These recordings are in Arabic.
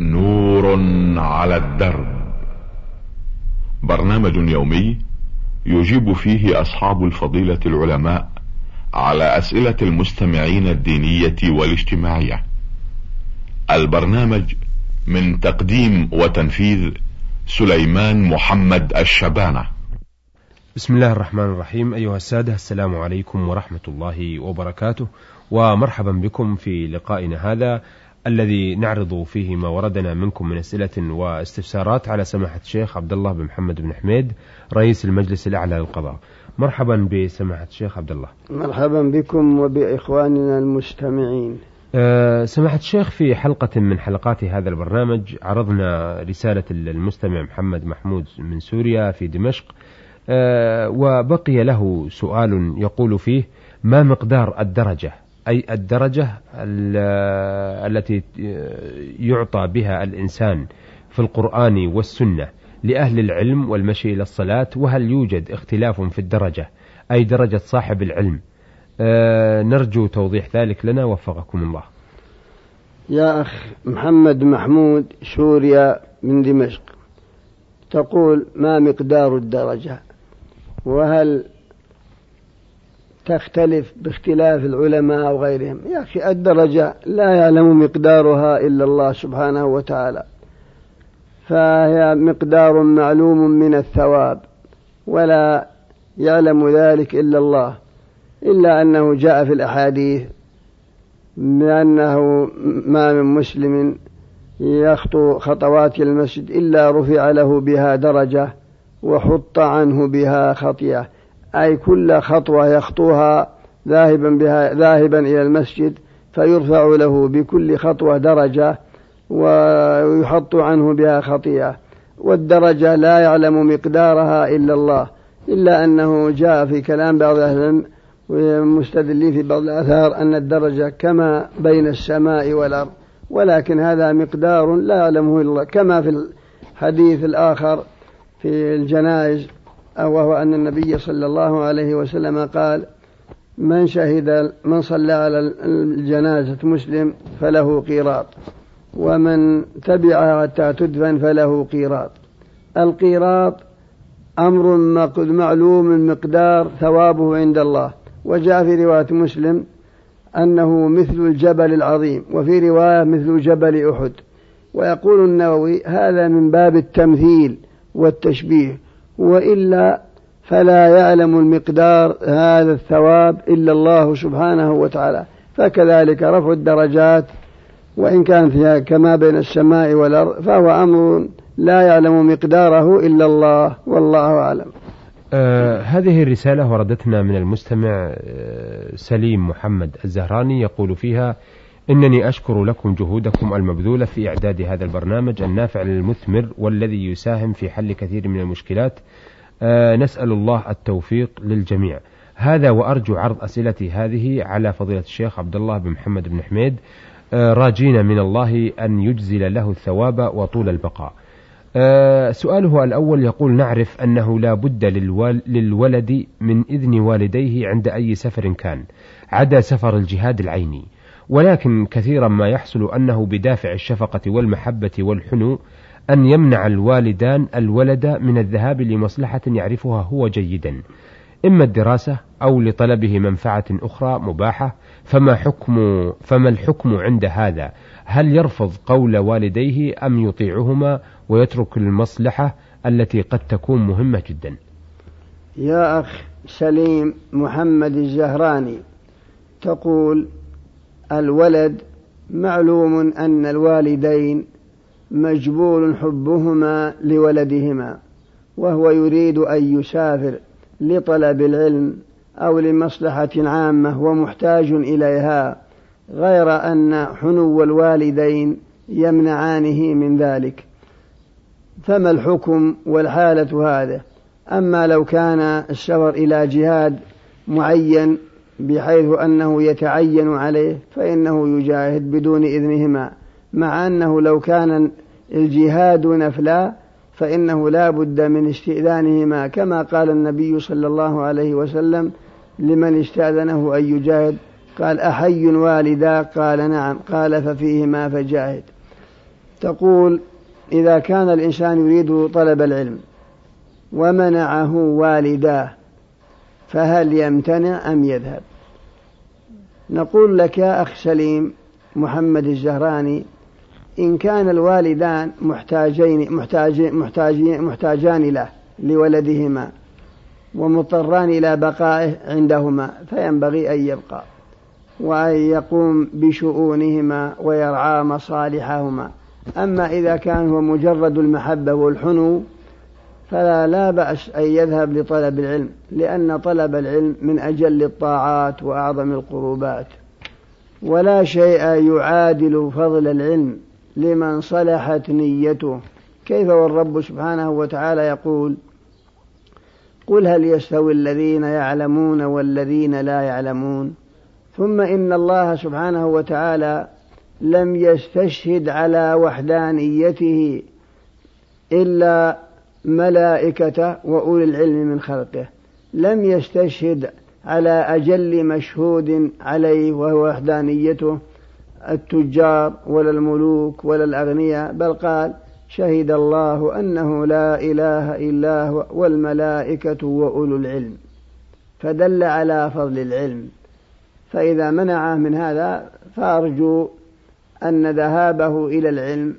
نور على الدرب. برنامج يومي يجيب فيه أصحاب الفضيلة العلماء على أسئلة المستمعين الدينية والاجتماعية. البرنامج من تقديم وتنفيذ سليمان محمد الشبانة. بسم الله الرحمن الرحيم. أيها السادة السلام عليكم ورحمة الله وبركاته. ومرحبا بكم في لقائنا هذا الذي نعرض فيه ما وردنا منكم من أسئلة واستفسارات على سماحة الشيخ عبد الله بن محمد بن حميد رئيس المجلس الأعلى للقضاء. مرحبا بسماحة الشيخ عبد الله. مرحبا بكم وبإخواننا المستمعين. أه سماحة الشيخ في حلقة من حلقات هذا البرنامج عرضنا رسالة المستمع محمد محمود من سوريا في دمشق أه وبقي له سؤال يقول فيه ما مقدار الدرجة؟ أي الدرجة التي يعطى بها الإنسان في القرآن والسنة لأهل العلم والمشي إلى الصلاة وهل يوجد اختلاف في الدرجة؟ أي درجة صاحب العلم؟ أه نرجو توضيح ذلك لنا وفقكم الله. يا أخ محمد محمود سوريا من دمشق تقول ما مقدار الدرجة؟ وهل تختلف باختلاف العلماء وغيرهم يا أخي الدرجة لا يعلم مقدارها إلا الله سبحانه وتعالى. فهي مقدار معلوم من الثواب ولا يعلم ذلك إلا الله. إلا أنه جاء في الأحاديث بأنه ما من مسلم يخطو خطوات المسجد إلا رفع له بها درجة وحط عنه بها خطيئة. أي كل خطوة يخطوها ذاهبا بها ذاهبا إلى المسجد فيرفع له بكل خطوة درجة ويحط عنه بها خطيئة. والدرجة لا يعلم مقدارها إلا الله إلا أنه جاء في كلام بعض أهل العلم في بعض الآثار أن الدرجة كما بين السماء والأرض. ولكن هذا مقدار لا يعلمه إلا الله كما في الحديث الآخر في الجنائز. وهو أن النبي صلى الله عليه وسلم قال من شهد من صلى على الجنازة مسلم فله قيراط ومن تبعها حتى تدفن فله قيراط. القيراط أمر معلوم مقدار ثوابه عند الله. وجاء في رواية مسلم أنه مثل الجبل العظيم وفي رواية مثل جبل أحد. ويقول النووي هذا من باب التمثيل والتشبيه. وإلا فلا يعلم المقدار هذا الثواب إلا الله سبحانه وتعالى. فكذلك رفع الدرجات وإن كان فيها كما بين السماء والأرض فهو أمر لا يعلم مقداره إلا الله والله أعلم. آه هذه الرسالة وردتنا من المستمع آه سليم محمد الزهراني يقول فيها إنني أشكر لكم جهودكم المبذولة في إعداد هذا البرنامج النافع للمثمر والذي يساهم في حل كثير من المشكلات. آه نسأل الله التوفيق للجميع. هذا وأرجو عرض أسئلتي هذه على فضيلة الشيخ عبد الله بن محمد بن حميد. آه راجين من الله أن يجزل له الثواب وطول البقاء. آه سؤاله الأول يقول نعرف أنه لا بد للولد من إذن والديه عند أي سفر كان عدا سفر الجهاد العيني. ولكن كثيرا ما يحصل أنه بدافع الشفقة والمحبة والحنو أن يمنع الوالدان الولد من الذهاب لمصلحة يعرفها هو جيدا إما الدراسة أو لطلبه منفعة أخرى مباحة فما حكم فما الحكم عند هذا؟ هل يرفض قول والديه أم يطيعهما ويترك المصلحة التي قد تكون مهمة جدا؟ يا أخ سليم محمد الزهراني تقول الولد معلوم أن الوالدين مجبول حبهما لولدهما وهو يريد أن يسافر لطلب العلم أو لمصلحة عامة ومحتاج إليها غير أن حنو الوالدين يمنعانه من ذلك. فما الحكم والحالة هذا أما لو كان السفر إلى جهاد معين بحيث أنه يتعين عليه فإنه يجاهد بدون إذنهما مع أنه لو كان الجهاد نفلا فإنه لا بد من استئذانهما كما قال النبي صلى الله عليه وسلم لمن استأذنه أن يجاهد؟ قال أحي والدا؟ قال نعم. قال ففيهما فجاهد. تقول إذا كان الإنسان يريد طلب العلم ومنعه والداه فهل يمتنع أم يذهب؟ نقول لك يا أخ سليم محمد الزهراني إن كان الوالدان محتاجين محتاجين محتاجين محتاجان له لولدهما ومضطران إلى بقائه عندهما فينبغي أن يبقى وأن يقوم بشؤونهما ويرعى مصالحهما. أما إذا كان هو مجرد المحبة والحنو فلا لا بأس أن يذهب لطلب العلم لأن طلب العلم من أجل الطاعات وأعظم القربات. ولا شيء يعادل فضل العلم لمن صلحت نيته. كيف والرب سبحانه وتعالى يقول؟ قل هل يستوي الذين يعلمون والذين لا يعلمون؟ ثم إن الله سبحانه وتعالى لم يستشهد على وحدانيته إلا ملائكة وأولي العلم من خلقه. لم يستشهد على أجل مشهود عليه وهو وحدانيته التجار ولا الملوك ولا الأغنياء بل قال شهد الله أنه لا إله إلا هو والملائكة وأولو العلم. فدل على فضل العلم. فإذا منعه من هذا فأرجو أن ذهابه إلى العلم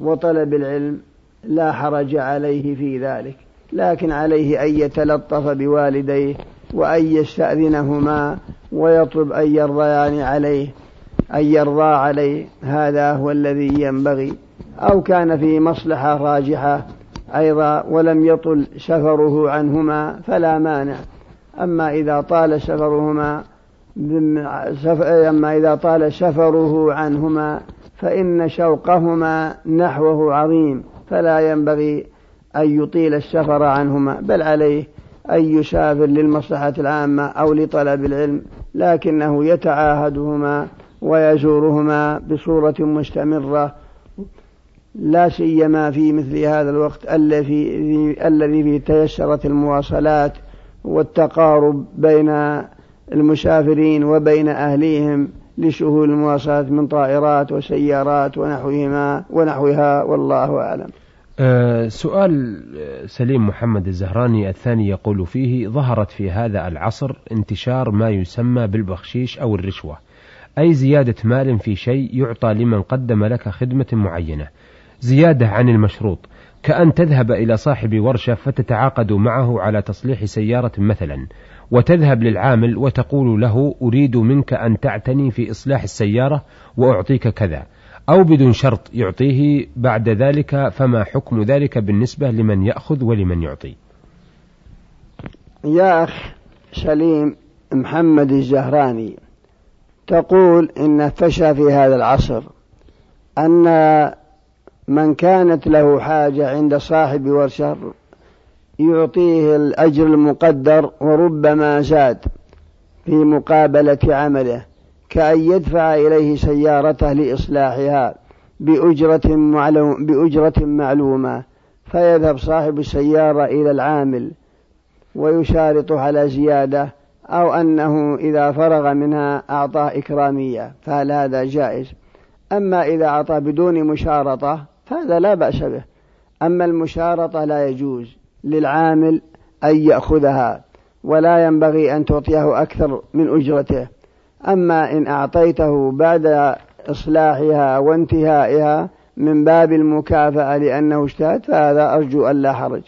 وطلب العلم لا حرج عليه في ذلك لكن عليه أن يتلطف بوالديه وأن يستأذنهما ويطلب أن يرضيان عليه أن يرضى عليه. هذا هو الذي ينبغي. أو كان في مصلحة راجحة أيضا ولم يطل سفره عنهما فلا مانع. أما إذا طال سفرهما أما إذا طال سفره عنهما فإن شوقهما نحوه عظيم. فلا ينبغي أن يطيل السفر عنهما بل عليه أن يسافر للمصلحة العامة أو لطلب العلم لكنه يتعاهدهما ويزورهما بصورة مستمرة لا سيما في مثل هذا الوقت الذي الذي فيه تيسرت المواصلات والتقارب بين المسافرين وبين أهليهم. لسهول المواصلات من طائرات وسيارات ونحوهما ونحوها والله أعلم. أه سؤال سليم محمد الزهراني الثاني يقول فيه ظهرت في هذا العصر انتشار ما يسمى بالبخشيش أو الرشوة. أي زيادة مال في شيء يعطى لمن قدم لك خدمة معينة. زيادة عن المشروط كأن تذهب إلى صاحب ورشة فتتعاقد معه على تصليح سيارة مثلا. وتذهب للعامل وتقول له أريد منك أن تعتني في إصلاح السيارة وأعطيك كذا. أو بدون شرط يعطيه بعد ذلك فما حكم ذلك بالنسبة لمن يأخذ ولمن يعطي؟ يا أخ سليم محمد الزهراني تقول إن فشى في هذا العصر أن من كانت له حاجة عند صاحب ورشة يعطيه الأجر المقدر وربما زاد في مقابلة عمله كأن يدفع إليه سيارته لإصلاحها بأجرة, معلوم بأجرة معلومة فيذهب صاحب السيارة إلى العامل ويشارط على زيادة أو أنه إذا فرغ منها أعطاه إكرامية فهل هذا جائز؟ أما إذا أعطى بدون مشارطة فهذا لا بأس به. أما المشارطة لا يجوز. للعامل أن يأخذها ولا ينبغي أن تعطيه أكثر من أجرته. أما إن أعطيته بعد إصلاحها وانتهائها من باب المكافأة لأنه اجتهد فهذا أرجو أن لا حرج.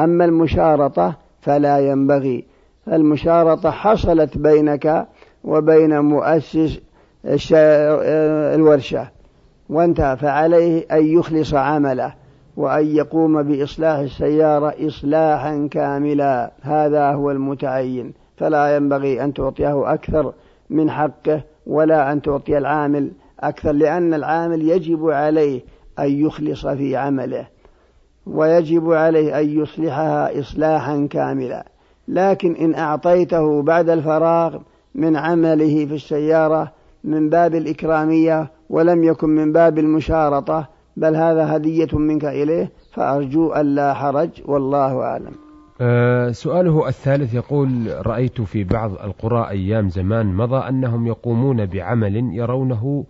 أما المشارطة فلا ينبغي. المشارطة حصلت بينك وبين مؤسس الورشة وانتهى. فعليه أن يخلص عمله. وأن يقوم بإصلاح السيارة إصلاحا كاملا. هذا هو المتعين. فلا ينبغي أن تعطيه أكثر من حقه ولا أن تعطي العامل أكثر لأن العامل يجب عليه أن يخلص في عمله ويجب عليه أن يصلحها إصلاحا كاملا. لكن إن أعطيته بعد الفراغ من عمله في السيارة من باب الإكرامية ولم يكن من باب المشارطة بل هذا هدية منك إليه فأرجو أن لا حرج والله أعلم. أه سؤاله الثالث يقول رأيت في بعض القرى أيام زمان مضى أنهم يقومون بعمل يرونه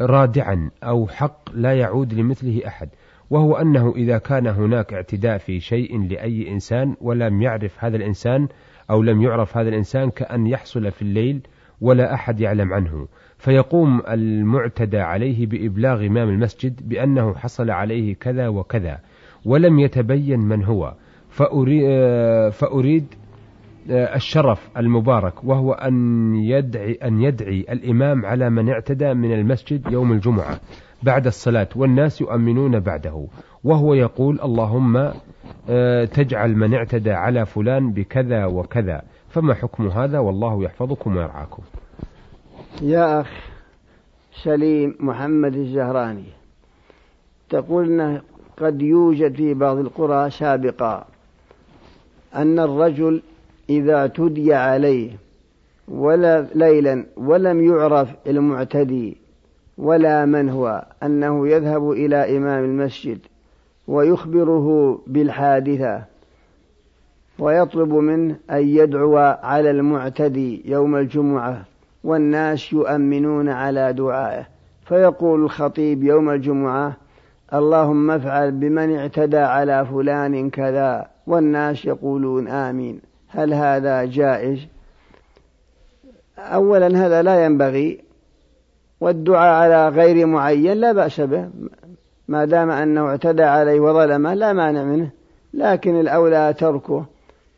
رادعا أو حق لا يعود لمثله أحد وهو أنه إذا كان هناك اعتداء في شيء لأي إنسان ولم يعرف هذا الإنسان أو لم يعرف هذا الإنسان كأن يحصل في الليل ولا أحد يعلم عنه. فيقوم المعتدى عليه بإبلاغ إمام المسجد بأنه حصل عليه كذا وكذا ولم يتبين من هو. فأريد, فأريد الشرف المبارك وهو أن يدعي أن يدعي الإمام على من اعتدى من المسجد يوم الجمعة بعد الصلاة والناس يؤمنون بعده. وهو يقول اللهم آه، تجعل من اعتدى على فلان بكذا وكذا فما حكم هذا؟ والله يحفظكم ويرعاكم. يا أخ سليم محمد الزهراني. تقول أنه قد يوجد في بعض القرى سابقا أن الرجل إذا تدي عليه ولا ليلا ولم يعرف المعتدي ولا من هو أنه يذهب إلى إمام المسجد ويخبره بالحادثة ويطلب منه أن يدعو على المعتدي يوم الجمعة. والناس يؤمنون على دعائه. فيقول الخطيب يوم الجمعة اللهم افعل بمن اعتدى على فلان كذا والناس يقولون آمين. هل هذا جائز؟ أولا هذا لا ينبغي والدعاء على غير معين لا بأس به. ما دام أنه اعتدى عليه وظلمه لا مانع منه لكن الأولى تركه.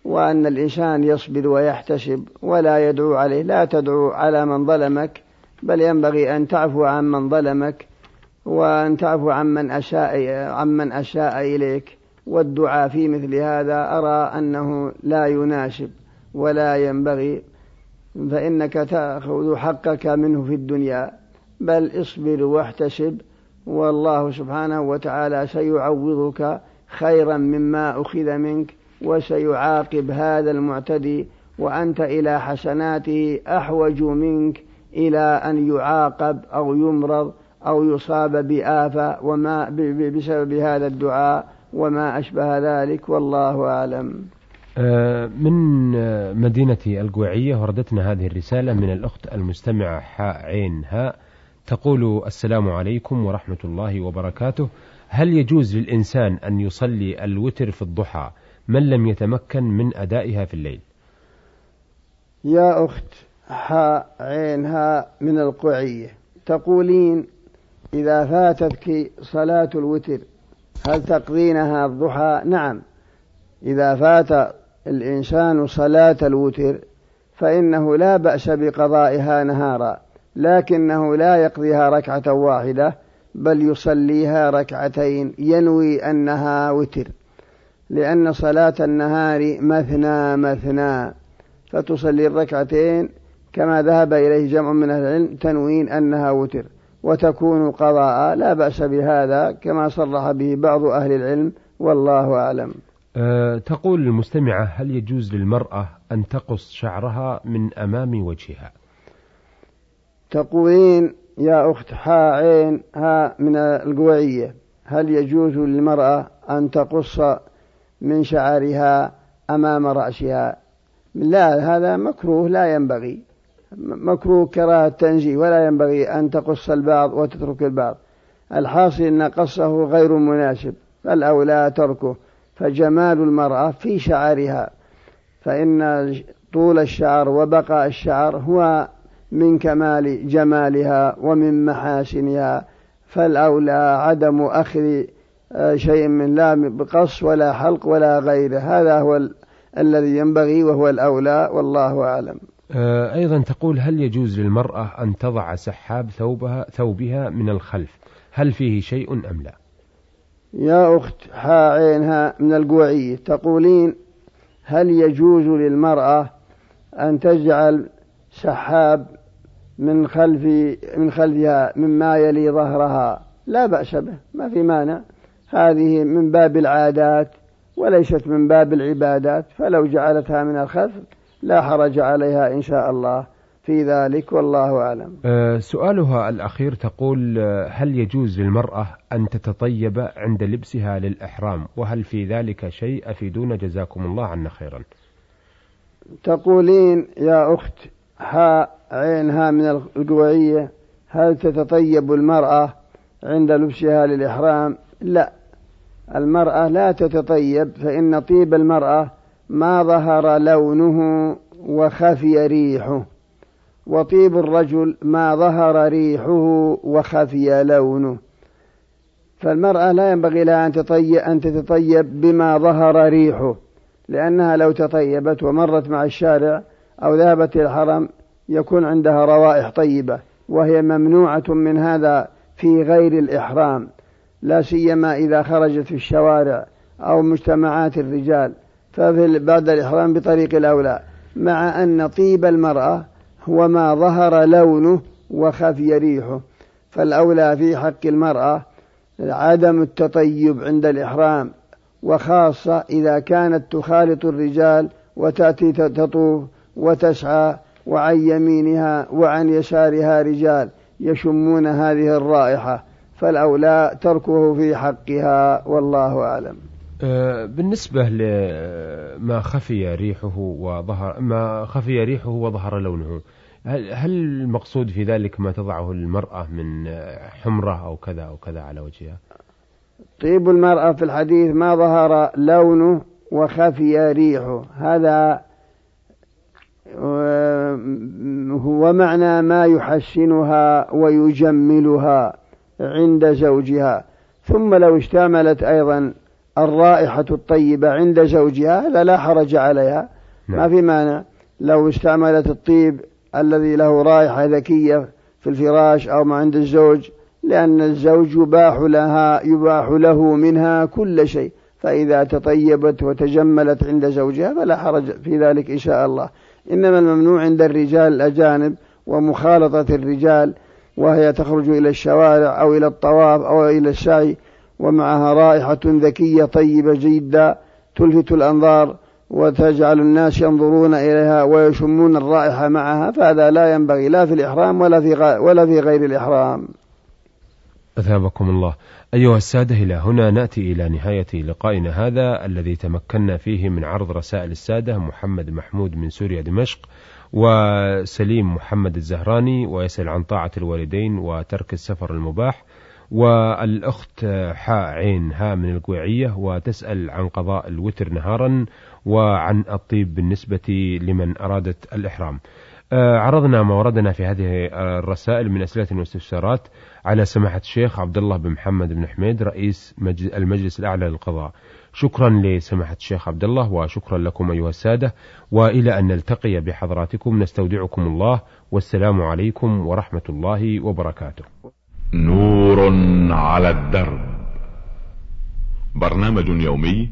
وأن الإنسان يصبر ويحتسب ولا يدعو عليه. لا تدعو على من ظلمك بل ينبغي أن تعفو عن من ظلمك وأن تعفو عن من أساء عن من أساء إليك. والدعاء في مثل هذا أرى أنه لا يناسب ولا ينبغي. فإنك تأخذ حقك منه في الدنيا بل اصبر واحتسب. والله سبحانه وتعالى سيعوضك خيرا مما أخذ منك. وسيعاقب هذا المعتدي وأنت إلى حسناته أحوج منك إلى أن يعاقب أو يمرض أو يصاب بآفة وما بسبب هذا الدعاء وما أشبه ذلك والله أعلم. آه، من مدينة القويعية وردتنا هذه الرسالة من الأخت المستمعة حاء عين هاء تقول السلام عليكم ورحمة الله وبركاته. هل يجوز للإنسان أن يصلي الوتر في الضحى من لم يتمكن من أدائها في الليل. يا أخت حاء عين هاء من القويعية تقولين إذا فاتتك صلاة الوتر هل تقضينها الضحى؟ نعم. إذا فات الإنسان صلاة الوتر فإنه لا بأس بقضائها نهارا لكنه لا يقضيها ركعة واحدة بل يصليها ركعتين ينوي أنها وتر. لأن صلاة النهار مثنى مثنى فتصلي الركعتين كما ذهب إليه جمع من أهل العلم تنوين أنها وتر وتكون قضاء لا بأس بهذا كما صرح به بعض أهل العلم والله أعلم. أه تقول المستمعة هل يجوز للمرأة أن تقص شعرها من أمام وجهها؟ تقولين يا أخت ها عين ها من القوية هل يجوز للمرأة أن تقص من شعرها أمام رأسها. لا هذا مكروه لا ينبغي. مكروه كراهة تنزيه ولا ينبغي أن تقص البعض وتترك البعض. الحاصل أن قصه غير مناسب فالأولى تركه. فجمال المرأة في شعرها فإن طول الشعر وبقاء الشعر هو من كمال جمالها ومن محاسنها. فالأولى عدم أخذ شيء من لا بقص ولا حلق ولا غيره هذا هو الذي ينبغي وهو الأولى والله أعلم. آه، أيضا تقول هل يجوز للمرأة أن تضع سحاب ثوبها ثوبها من الخلف؟ هل فيه شيء أم لا؟ يا أخت ها عينها من القوعية تقولين هل يجوز للمرأة أن تجعل سحاب من خلف من خلفها مما يلي ظهرها؟ لا بأس به ما في مانع. هذه من باب العادات وليست من باب العبادات فلو جعلتها من الخلف لا حرج عليها إن شاء الله. في ذلك والله أعلم. أه سؤالها الأخير تقول أه، هل يجوز للمرأة أن تتطيب عند لبسها للإحرام؟ وهل في ذلك شيء أفيدونا؟ جزاكم الله عنا خيرا. تقولين يا أخت ها عينها من القوعية هل تتطيب المرأة عند لبسها للإحرام؟ لا. المرأة لا تتطيب فإن طيب المرأة ما ظهر لونه وخفي ريحه وطيب الرجل ما ظهر ريحه وخفي لونه. فالمرأة لا ينبغي لها أن تطيب, أن تتطيب بما ظهر ريحه لأنها لو تطيبت ومرت مع الشارع أو ذهبت إلى الحرم يكون عندها روائح طيبة وهي ممنوعة من هذا في غير الإحرام. لا سيما إذا خرجت في الشوارع أو مجتمعات الرجال ففي بعد الإحرام بطريق الأولى مع أن طيب المرأة هو ما ظهر لونه وخفي ريحه. فالأولى في حق المرأة عدم التطيب عند الإحرام وخاصة إذا كانت تخالط الرجال وتأتي تطوف وتسعى وعن يمينها وعن يسارها رجال يشمون هذه الرائحة. فالأولى تركه في حقها والله أعلم. أه، بالنسبة لما خفي ريحه وظهر ما خفي ريحه وظهر لونه هل المقصود في ذلك ما تضعه المرأة من حمرة أو كذا أو كذا على وجهها؟ طيب المرأة في الحديث ما ظهر لونه وخفي ريحه هذا هو معنى ما يحسنها ويجملها. عند زوجها. ثم لو اشتملت أيضا الرائحة الطيبة عند زوجها هذا لا حرج عليها. ما نعم. في مانع. لو استعملت الطيب الذي له رائحة ذكية في الفراش أو ما عند الزوج لأن الزوج يباح لها يباح له منها كل شيء. فإذا تطيبت وتجملت عند زوجها فلا حرج في ذلك إن شاء الله. إنما الممنوع عند الرجال الأجانب ومخالطة الرجال وهي تخرج إلى الشوارع أو إلى الطواف أو إلى السعي ومعها رائحة ذكية طيبة جدا تلفت الأنظار وتجعل الناس ينظرون إليها ويشمون الرائحة معها فهذا لا ينبغي لا في الإحرام ولا في ولا في غير الإحرام. أثابكم الله. أيها السادة إلى هنا نأتي إلى نهاية لقائنا هذا الذي تمكنا فيه من عرض رسائل السادة محمد محمود من سوريا دمشق وسليم محمد الزهراني ويسأل عن طاعة الوالدين وترك السفر المباح. والأخت حاء عين ها من القويعية وتسأل عن قضاء الوتر نهارا وعن الطيب بالنسبة لمن أرادت الإحرام. آه، عرضنا ما وردنا في هذه الرسائل من أسئلة واستفسارات. على سماحة الشيخ عبد الله بن محمد بن حميد رئيس المجلس الأعلى للقضاء. شكرا لسماحة الشيخ عبد الله وشكرا لكم أيها السادة. وإلى أن نلتقي بحضراتكم نستودعكم الله. والسلام عليكم ورحمة الله وبركاته. نور على الدرب. برنامج يومي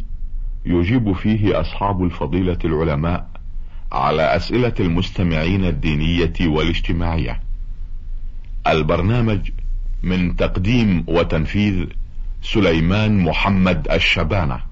يجيب فيه أصحاب الفضيلة العلماء على أسئلة المستمعين الدينية والاجتماعية. البرنامج من تقديم وتنفيذ سليمان محمد الشبانة.